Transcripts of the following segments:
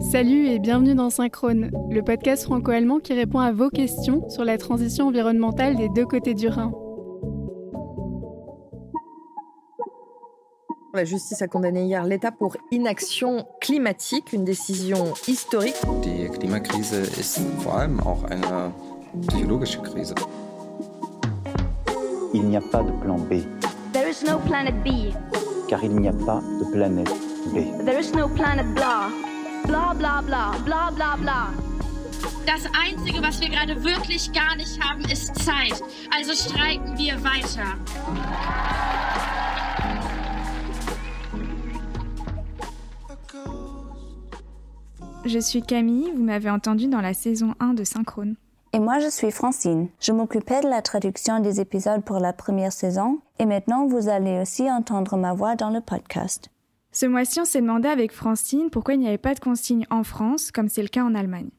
Salut et bienvenue dans Synchrone, le podcast franco-allemand qui répond à vos questions sur la transition environnementale des deux côtés du Rhin. La justice a condamné hier l'État pour inaction climatique, une décision historique. Die Klimakrise ist vor allem auch eine psychologische Krise. Il n'y a pas de plan B. There is no planet B. Car il n'y a pas de planète B. There is no planet blah. Bla bla bla bla bla bla. Das Einzige, was wir gerade wirklich gar nicht haben, ist Zeit. Also streiken wir weiter. Je suis Camille, vous m'avez entendu dans la saison 1 de Synchrone. Et moi, je suis Francine. Je m'occupais de la traduction des épisodes pour la première saison et maintenant vous allez aussi entendre ma voix dans le podcast. Ce mois-ci, on s'est demandé avec Francine pourquoi il n'y avait pas de consigne en France comme c'est le cas en Allemagne.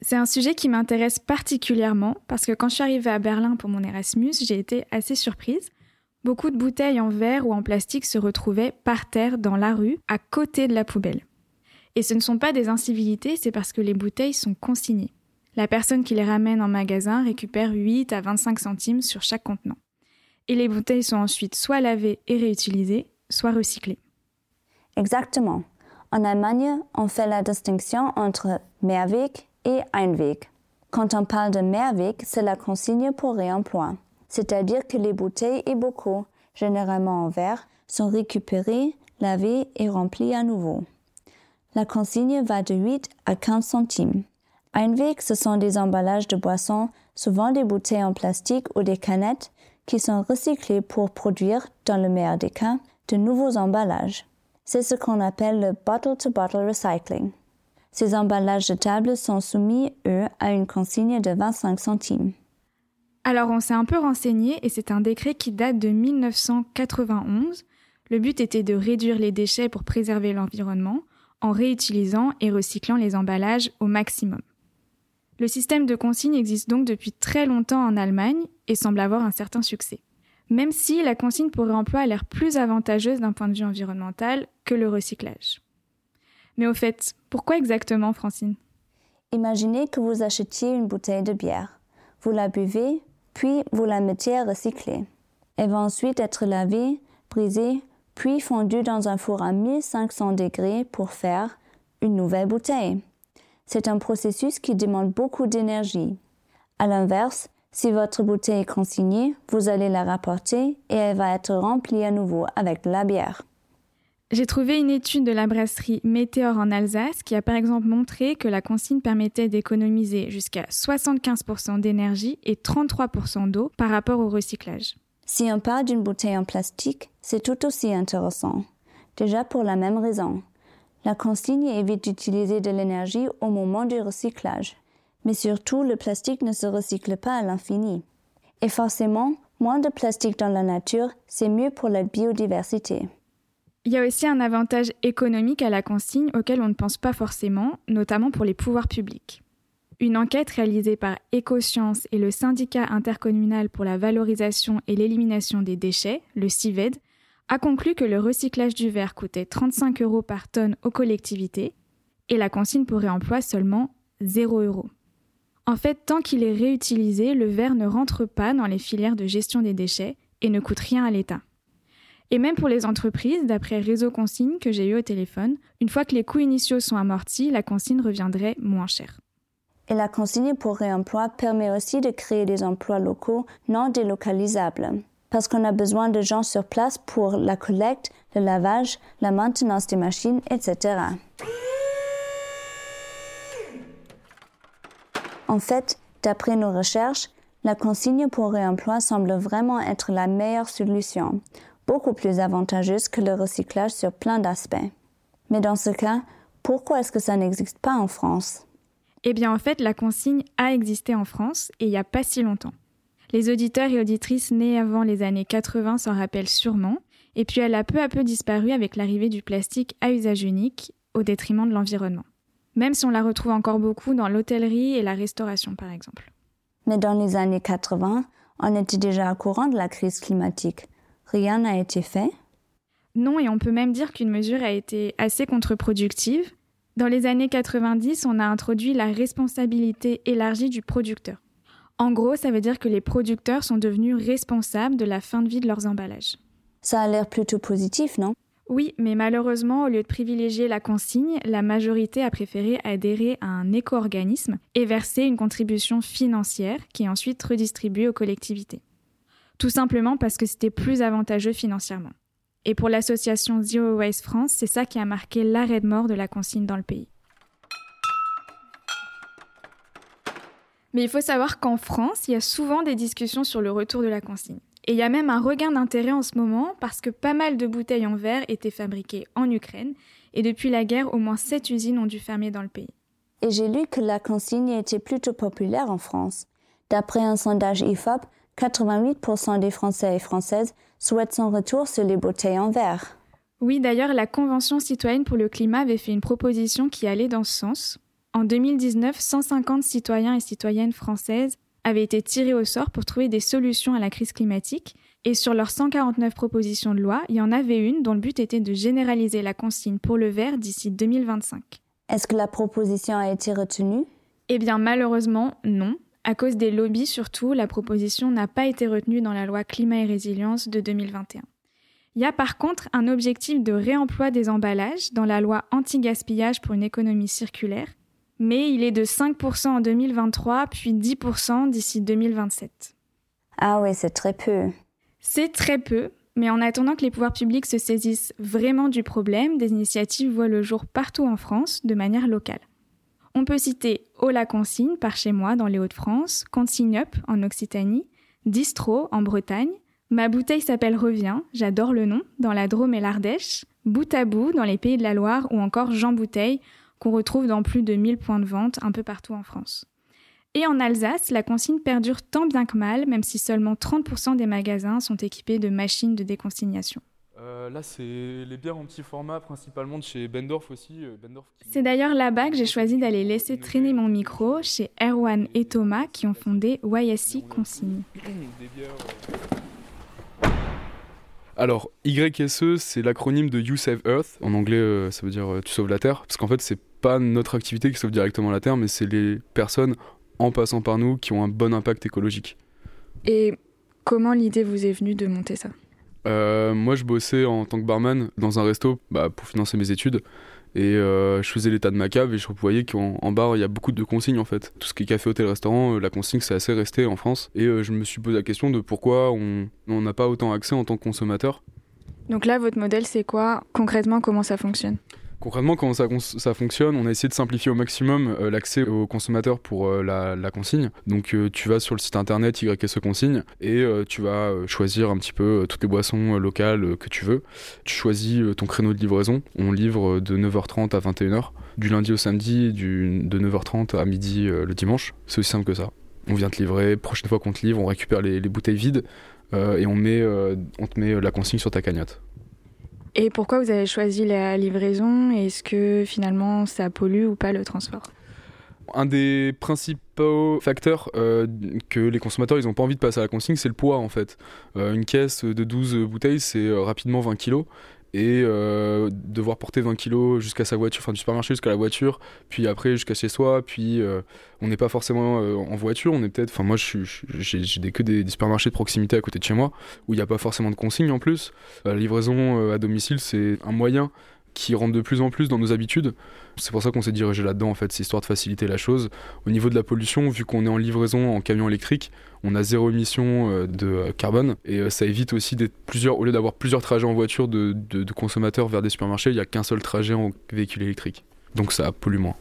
C'est un sujet qui m'intéresse particulièrement parce que quand je suis arrivée à Berlin pour mon Erasmus, j'ai été assez surprise. Beaucoup de bouteilles en verre ou en plastique se retrouvaient par terre dans la rue, à côté de la poubelle. Et ce ne sont pas des incivilités, c'est parce que les bouteilles sont consignées. La personne qui les ramène en magasin récupère 8 à 25 centimes sur chaque contenant. Et les bouteilles sont ensuite soit lavées et réutilisées, soit recyclées. Exactement. En Allemagne, on fait la distinction entre Mehrweg et Einweg. Quand on parle de Mehrweg, c'est la consigne pour réemploi. C'est-à-dire que les bouteilles et bocaux, généralement en verre, sont récupérés, lavés et remplis à nouveau. La consigne va de 8 à 15 centimes. Einweg, ce sont des emballages de boissons, souvent des bouteilles en plastique ou des canettes, qui sont recyclées pour produire, dans le meilleur des cas, de nouveaux emballages. C'est ce qu'on appelle le bottle-to-bottle recycling. Ces emballages jetables sont soumis, eux, à une consigne de 25 centimes. Alors on s'est un peu renseigné et c'est un décret qui date de 1991. Le but était de réduire les déchets pour préserver l'environnement en réutilisant et recyclant les emballages au maximum. Le système de consigne existe donc depuis très longtemps en Allemagne et semble avoir un certain succès. Même si la consigne pour réemploi a l'air plus avantageuse d'un point de vue environnemental que le recyclage. Mais au fait, pourquoi exactement, Francine? Imaginez que vous achetiez une bouteille de bière. Vous la buvez, puis vous la mettez à recycler. Elle va ensuite être lavée, brisée, puis fondue dans un four à 1500 degrés pour faire une nouvelle bouteille. C'est un processus qui demande beaucoup d'énergie. À l'inverse, si votre bouteille est consignée, vous allez la rapporter et elle va être remplie à nouveau avec de la bière. J'ai trouvé une étude de la brasserie Météor en Alsace qui a par exemple montré que la consigne permettait d'économiser jusqu'à 75% d'énergie et 33% d'eau par rapport au recyclage. Si on parle d'une bouteille en plastique, c'est tout aussi intéressant. Déjà pour la même raison. La consigne évite d'utiliser de l'énergie au moment du recyclage. Mais surtout, le plastique ne se recycle pas à l'infini. Et forcément, moins de plastique dans la nature, c'est mieux pour la biodiversité. Il y a aussi un avantage économique à la consigne auquel on ne pense pas forcément, notamment pour les pouvoirs publics. Une enquête réalisée par Ecosciences et le syndicat intercommunal pour la valorisation et l'élimination des déchets, le CIVED, a conclu que le recyclage du verre coûtait 35 euros par tonne aux collectivités et la consigne pour réemploi seulement 0 euros. En fait, tant qu'il est réutilisé, le verre ne rentre pas dans les filières de gestion des déchets et ne coûte rien à l'État. Et même pour les entreprises, d'après Réseau Consigne que j'ai eu au téléphone, une fois que les coûts initiaux sont amortis, la consigne reviendrait moins cher. Et la consigne pour réemploi permet aussi de créer des emplois locaux non délocalisables, parce qu'on a besoin de gens sur place pour la collecte, le lavage, la maintenance des machines, etc. En fait, d'après nos recherches, la consigne pour réemploi semble vraiment être la meilleure solution, beaucoup plus avantageuse que le recyclage sur plein d'aspects. Mais dans ce cas, pourquoi est-ce que ça n'existe pas en France? Eh bien en fait, la consigne a existé en France et il n'y a pas si longtemps. Les auditeurs et auditrices nés avant les années 80 s'en rappellent sûrement, et puis elle a peu à peu disparu avec l'arrivée du plastique à usage unique au détriment de l'environnement. Même si on la retrouve encore beaucoup dans l'hôtellerie et la restauration par exemple. Mais dans les années 80, on était déjà au courant de la crise climatique. Rien n'a été fait? Non, et on peut même dire qu'une mesure a été assez contre-productive. Dans les années 90, on a introduit la responsabilité élargie du producteur. En gros, ça veut dire que les producteurs sont devenus responsables de la fin de vie de leurs emballages. Ça a l'air plutôt positif, non? Oui, mais malheureusement, au lieu de privilégier la consigne, la majorité a préféré adhérer à un éco-organisme et verser une contribution financière qui est ensuite redistribuée aux collectivités. Tout simplement parce que c'était plus avantageux financièrement. Et pour l'association Zero Waste France, c'est ça qui a marqué l'arrêt de mort de la consigne dans le pays. Mais il faut savoir qu'en France, il y a souvent des discussions sur le retour de la consigne. Et il y a même un regain d'intérêt en ce moment parce que pas mal de bouteilles en verre étaient fabriquées en Ukraine et depuis la guerre, au moins 7 usines ont dû fermer dans le pays. Et j'ai lu que la consigne était plutôt populaire en France. D'après un sondage IFOP, 88% des Français et Françaises souhaitent son retour sur les bouteilles en verre. Oui, d'ailleurs, la Convention citoyenne pour le climat avait fait une proposition qui allait dans ce sens. En 2019, 150 citoyens et citoyennes françaises avaient été tirés au sort pour trouver des solutions à la crise climatique. Et sur leurs 149 propositions de loi, il y en avait une dont le but était de généraliser la consigne pour le verre d'ici 2025. Est-ce que la proposition a été retenue? Eh bien, malheureusement, non. À cause des lobbies surtout, la proposition n'a pas été retenue dans la loi climat et résilience de 2021. Il y a par contre un objectif de réemploi des emballages dans la loi anti-gaspillage pour une économie circulaire, mais il est de 5% en 2023 puis 10% d'ici 2027. Ah oui, c'est très peu. C'est très peu, mais en attendant que les pouvoirs publics se saisissent vraiment du problème, des initiatives voient le jour partout en France de manière locale. On peut citer Au la consigne par chez moi dans les Hauts-de-France, Consigne Up en Occitanie, Distro en Bretagne, Ma bouteille s'appelle Revient, j'adore le nom, dans la Drôme et l'Ardèche, Bout à bout dans les Pays de la Loire ou encore Jean Bouteille qu'on retrouve dans plus de 1000 points de vente un peu partout en France. Et en Alsace, la consigne perdure tant bien que mal, même si seulement 30% des magasins sont équipés de machines de déconsignation. Euh, là, c'est les bières en petit format, principalement de chez Bendorf aussi. euh, Bendorf qui- C'est d'ailleurs là-bas que j'ai choisi d'aller laisser traîner mon micro chez Erwan et Thomas qui ont fondé YSC Consigne. Des bières, euh. Alors, YSE, c'est l'acronyme de You Save Earth. En anglais, euh, ça veut dire euh, tu sauves la Terre. Parce qu'en fait, c'est pas notre activité qui sauve directement la Terre, mais c'est les personnes en passant par nous qui ont un bon impact écologique. Et comment l'idée vous est venue de monter ça? Euh, moi, je bossais en tant que barman dans un resto bah, pour financer mes études. Et euh, je faisais l'état de ma cave et je voyais qu'en en bar, il y a beaucoup de consignes en fait. Tout ce qui est café, hôtel, restaurant, euh, la consigne, c'est assez resté en France. Et euh, je me suis posé la question de pourquoi on on n'a pas autant accès en tant que consommateur. Donc là, votre modèle, c'est quoi? Concrètement, comment ça fonctionne? Concrètement, comment ça, fonctionne On a essayé de simplifier au maximum euh, l'accès aux consommateurs pour euh, la, consigne. Donc euh, tu vas sur le site internet YSE Consigne et tu vas choisir un petit peu toutes les boissons locales que tu veux. Tu choisis ton créneau de livraison. On livre de 9h30 à 21h, du lundi au samedi, de 9h30 à midi le dimanche. C'est aussi simple que ça. On vient te livrer, prochaine fois qu'on te livre, on récupère les, les bouteilles vides et on, te met la consigne sur ta cagnotte. Et pourquoi vous avez choisi la livraison? Est-ce que finalement ça pollue ou pas le transport? Un des principaux facteurs euh, que les consommateurs ils ont pas envie de passer à la consigne, c'est le poids en fait. Euh, une caisse de 12 bouteilles, c'est euh, rapidement 20 kilos. Et euh, devoir porter 20 kilos jusqu'à sa voiture, enfin du supermarché jusqu'à la voiture, puis après jusqu'à chez soi, puis euh, on n'est pas forcément euh, en voiture, on est peut-être, enfin moi j'ai que des, des supermarchés de proximité à côté de chez moi, où il n'y a pas forcément de consigne en plus. La livraison à domicile, c'est un moyen qui rentre de plus en plus dans nos habitudes. C'est pour ça qu'on s'est dirigé là-dedans, en fait, c'est histoire de faciliter la chose. Au niveau de la pollution, vu qu'on est en livraison en camion électrique, on a zéro émission euh, de euh, carbone et euh, ça évite aussi d'être plusieurs, au lieu d'avoir plusieurs trajets en voiture de, de- de consommateurs vers des supermarchés, il n'y a qu'un seul trajet en véhicule électrique. Donc ça pollue moins.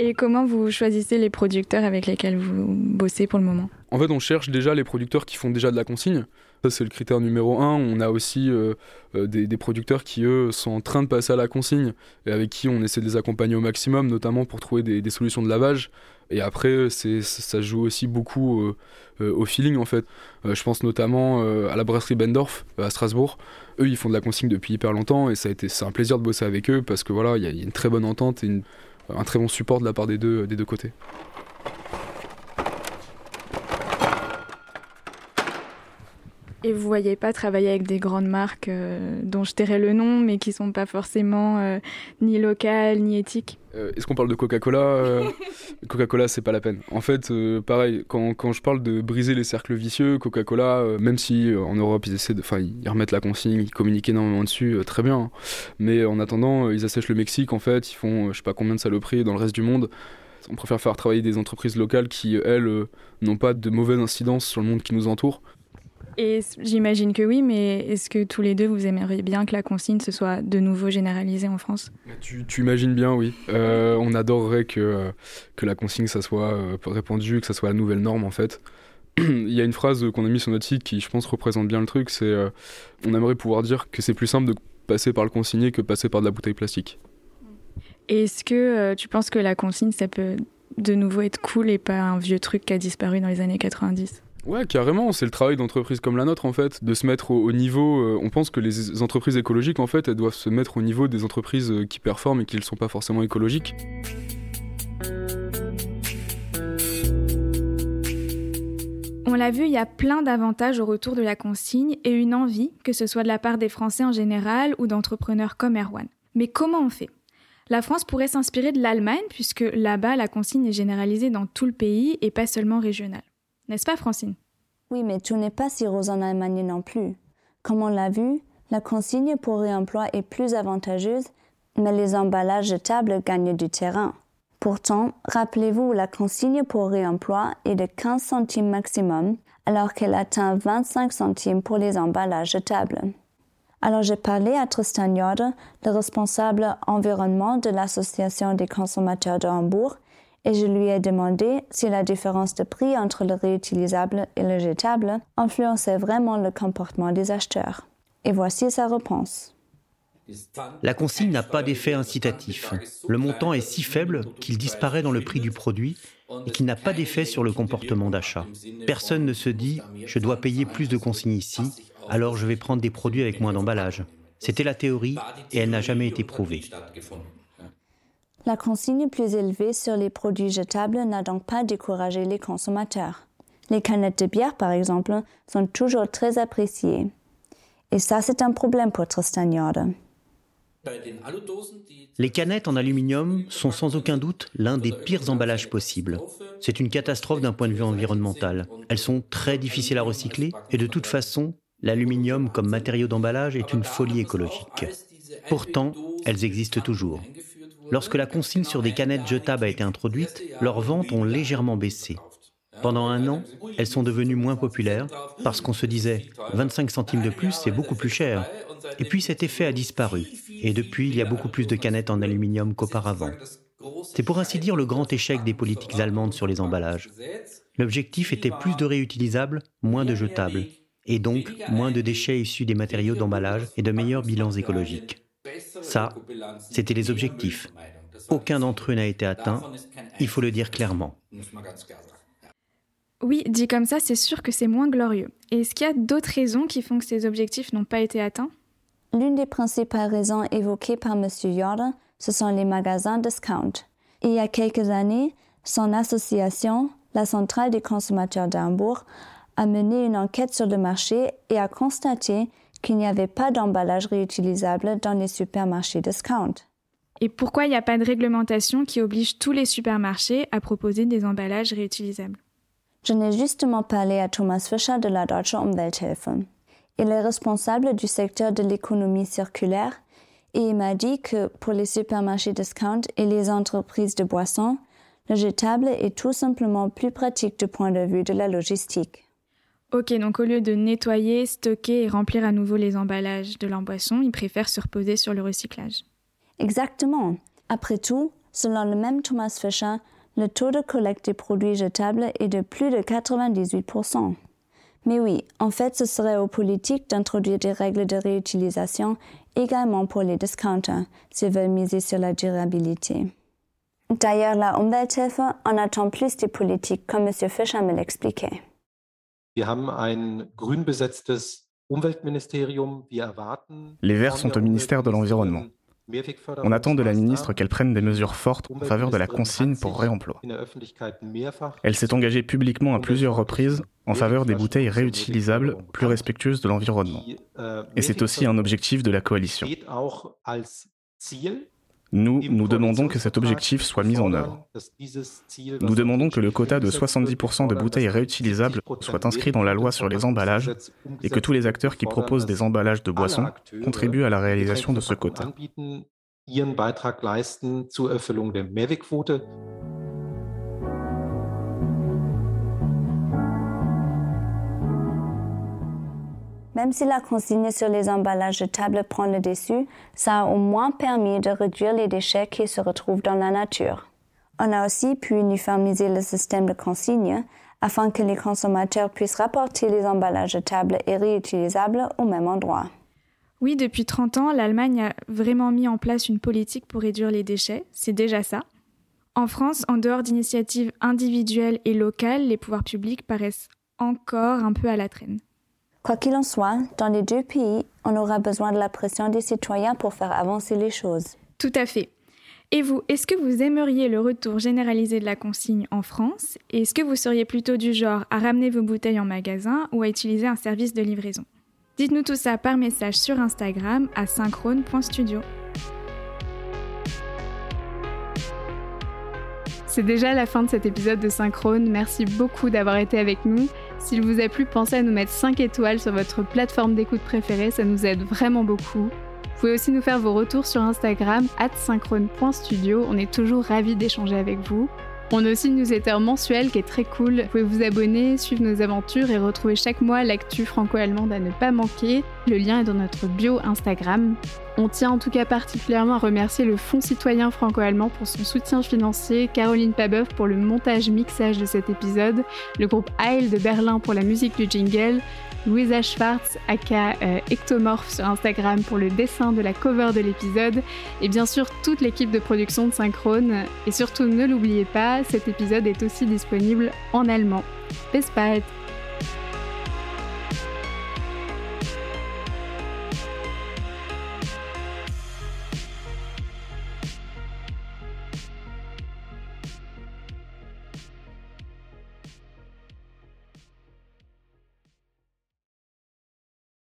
Et comment vous choisissez les producteurs avec lesquels vous bossez pour le moment? En fait, on cherche déjà les producteurs qui font déjà de la consigne. C'est le critère numéro un. On a aussi euh, euh, des, producteurs qui, eux, sont en train de passer à la consigne et avec qui on essaie de les accompagner au maximum, notamment pour trouver des, solutions de lavage. Et après, ça joue aussi beaucoup euh, au feeling, en fait. Je pense notamment à la brasserie Bendorf à Strasbourg. Eux, ils font de la consigne depuis hyper longtemps et ça a été, c'est un plaisir de bosser avec eux parce que voilà, il y, a- une très bonne entente et un très bon support de la part des deux côtés. Et vous voyez pas travailler avec des grandes marques euh, dont je tairai le nom, mais qui sont pas forcément euh, ni locales ni éthiques euh, Est-ce qu'on parle de Coca-Cola Coca-Cola, c'est pas la peine. En fait, pareil, quand, quand, je parle de briser les cercles vicieux, Coca-Cola, même si en Europe ils essaient de, enfin, ils remettent la consigne, ils communiquent énormément dessus, très bien. Hein. Mais en attendant, ils assèchent le Mexique, en fait, ils font, je sais pas combien de saloperies dans le reste du monde. On préfère faire travailler des entreprises locales qui, elles, n'ont pas de mauvaise incidence sur le monde qui nous entoure. Et j'imagine que oui, mais est-ce que tous les deux, vous aimeriez bien que la consigne se soit de nouveau généralisée en France? Tu, imagines bien, oui. Euh, on adorerait que, euh, que la consigne, ça soit euh, répandu, que ça soit la nouvelle norme, en fait. Il y a une phrase qu'on a mise sur notre site qui, je pense, représente bien le truc, c'est on aimerait pouvoir dire que c'est plus simple de passer par le consigné que passer par de la bouteille plastique. Est-ce que tu penses que la consigne, ça peut de nouveau être cool et pas un vieux truc qui a disparu dans les années 90 Ouais, carrément, c'est le travail d'entreprises comme la nôtre en fait, de se mettre au, niveau. Euh, on pense que les entreprises écologiques en fait, elles doivent se mettre au niveau des entreprises euh, qui performent et qui ne sont pas forcément écologiques. On l'a vu, il y a plein d'avantages au retour de la consigne et une envie, que ce soit de la part des Français en général ou d'entrepreneurs comme Erwan. Mais comment on fait? La France pourrait s'inspirer de l'Allemagne puisque là-bas la consigne est généralisée dans tout le pays et pas seulement régionale. N'est-ce pas, Francine? Oui, mais tout n'est pas si rose en Allemagne non plus. Comme on l'a vu, la consigne pour réemploi est plus avantageuse, mais les emballages jetables gagnent du terrain. Pourtant, rappelez-vous, la consigne pour réemploi est de 15 centimes maximum, alors qu'elle atteint 25 centimes pour les emballages jetables. Alors j'ai parlé à Tristan Jorde, le responsable environnement de l'Association des consommateurs de Hambourg, et je lui ai demandé si la différence de prix entre le réutilisable et le jetable influençait vraiment le comportement des acheteurs. Et voici sa réponse. La consigne n'a pas d'effet incitatif. Le montant est si faible qu'il disparaît dans le prix du produit et qu'il n'a pas d'effet sur le comportement d'achat. Personne ne se dit je dois payer plus de consignes ici, alors je vais prendre des produits avec moins d'emballage. C'était la théorie et elle n'a jamais été prouvée. La consigne plus élevée sur les produits jetables n'a donc pas découragé les consommateurs. Les canettes de bière, par exemple, sont toujours très appréciées. Et ça, c'est un problème pour Tristan Les canettes en aluminium sont sans aucun doute l'un des pires emballages possibles. C'est une catastrophe d'un point de vue environnemental. Elles sont très difficiles à recycler et de toute façon, l'aluminium comme matériau d'emballage est une folie écologique. Pourtant, elles existent toujours. Lorsque la consigne sur des canettes jetables a été introduite, leurs ventes ont légèrement baissé. Pendant un an, elles sont devenues moins populaires parce qu'on se disait 25 centimes de plus, c'est beaucoup plus cher. Et puis cet effet a disparu. Et depuis, il y a beaucoup plus de canettes en aluminium qu'auparavant. C'est pour ainsi dire le grand échec des politiques allemandes sur les emballages. L'objectif était plus de réutilisables, moins de jetables, et donc moins de déchets issus des matériaux d'emballage et de meilleurs bilans écologiques. Ça, c'était les objectifs. Aucun d'entre eux n'a été atteint, il faut le dire clairement. Oui, dit comme ça, c'est sûr que c'est moins glorieux. est-ce qu'il y a d'autres raisons qui font que ces objectifs n'ont pas été atteints? L'une des principales raisons évoquées par M. Jordan, ce sont les magasins discount. il y a quelques années, son association, la Centrale des consommateurs d'Hambourg, a mené une enquête sur le marché et a constaté qu'il n'y avait pas d'emballage réutilisable dans les supermarchés discount. Et pourquoi il n'y a pas de réglementation qui oblige tous les supermarchés à proposer des emballages réutilisables? Je n'ai justement parlé à Thomas Fischer de la Deutsche Umwelthilfe. Il est responsable du secteur de l'économie circulaire et il m'a dit que pour les supermarchés discount et les entreprises de boissons, le jetable est tout simplement plus pratique du point de vue de la logistique. Ok, donc au lieu de nettoyer, stocker et remplir à nouveau les emballages de leur ils préfèrent se reposer sur le recyclage. Exactement. Après tout, selon le même Thomas Fischer, le taux de collecte des produits jetables est de plus de 98%. Mais oui, en fait, ce serait aux politiques d'introduire des règles de réutilisation également pour les discounters, s'ils veulent miser sur la durabilité. D'ailleurs, la Umwelthilfe en attend plus des politiques, comme M. Fischer me l'expliquait. Les Verts sont au ministère de l'Environnement. On attend de la ministre qu'elle prenne des mesures fortes en faveur de la consigne pour réemploi. Elle s'est engagée publiquement à plusieurs reprises en faveur des bouteilles réutilisables plus respectueuses de l'environnement. Et c'est aussi un objectif de la coalition. Nous, nous demandons que cet objectif soit mis en œuvre. Nous demandons que le quota de 70% de bouteilles réutilisables soit inscrit dans la loi sur les emballages et que tous les acteurs qui proposent des emballages de boissons contribuent à la réalisation de ce quota. Même si la consigne sur les emballages de table prend le dessus, ça a au moins permis de réduire les déchets qui se retrouvent dans la nature. On a aussi pu uniformiser le système de consigne afin que les consommateurs puissent rapporter les emballages de table et réutilisables au même endroit. Oui, depuis 30 ans, l'Allemagne a vraiment mis en place une politique pour réduire les déchets, c'est déjà ça. En France, en dehors d'initiatives individuelles et locales, les pouvoirs publics paraissent encore un peu à la traîne. Quoi qu'il en soit, dans les deux pays, on aura besoin de la pression des citoyens pour faire avancer les choses. Tout à fait. Et vous, est-ce que vous aimeriez le retour généralisé de la consigne en France? Et est-ce que vous seriez plutôt du genre à ramener vos bouteilles en magasin ou à utiliser un service de livraison? Dites-nous tout ça par message sur Instagram à synchrone.studio. C'est déjà la fin de cet épisode de Synchrone. Merci beaucoup d'avoir été avec nous. S'il vous a plu, pensez à nous mettre 5 étoiles sur votre plateforme d'écoute préférée, ça nous aide vraiment beaucoup. Vous pouvez aussi nous faire vos retours sur Instagram, synchrone.studio. On est toujours ravis d'échanger avec vous. On a aussi une newsletter mensuelle qui est très cool. Vous pouvez vous abonner, suivre nos aventures et retrouver chaque mois l'actu franco-allemande à ne pas manquer. Le lien est dans notre bio Instagram. On tient en tout cas particulièrement à remercier le Fonds citoyen franco-allemand pour son soutien financier, Caroline Pabeuf pour le montage-mixage de cet épisode, le groupe Heil de Berlin pour la musique du jingle, Louisa Schwartz, aka euh, Ectomorph sur Instagram pour le dessin de la cover de l'épisode, et bien sûr toute l'équipe de production de Synchrone. Et surtout ne l'oubliez pas, cet épisode est aussi disponible en allemand. Bis bald!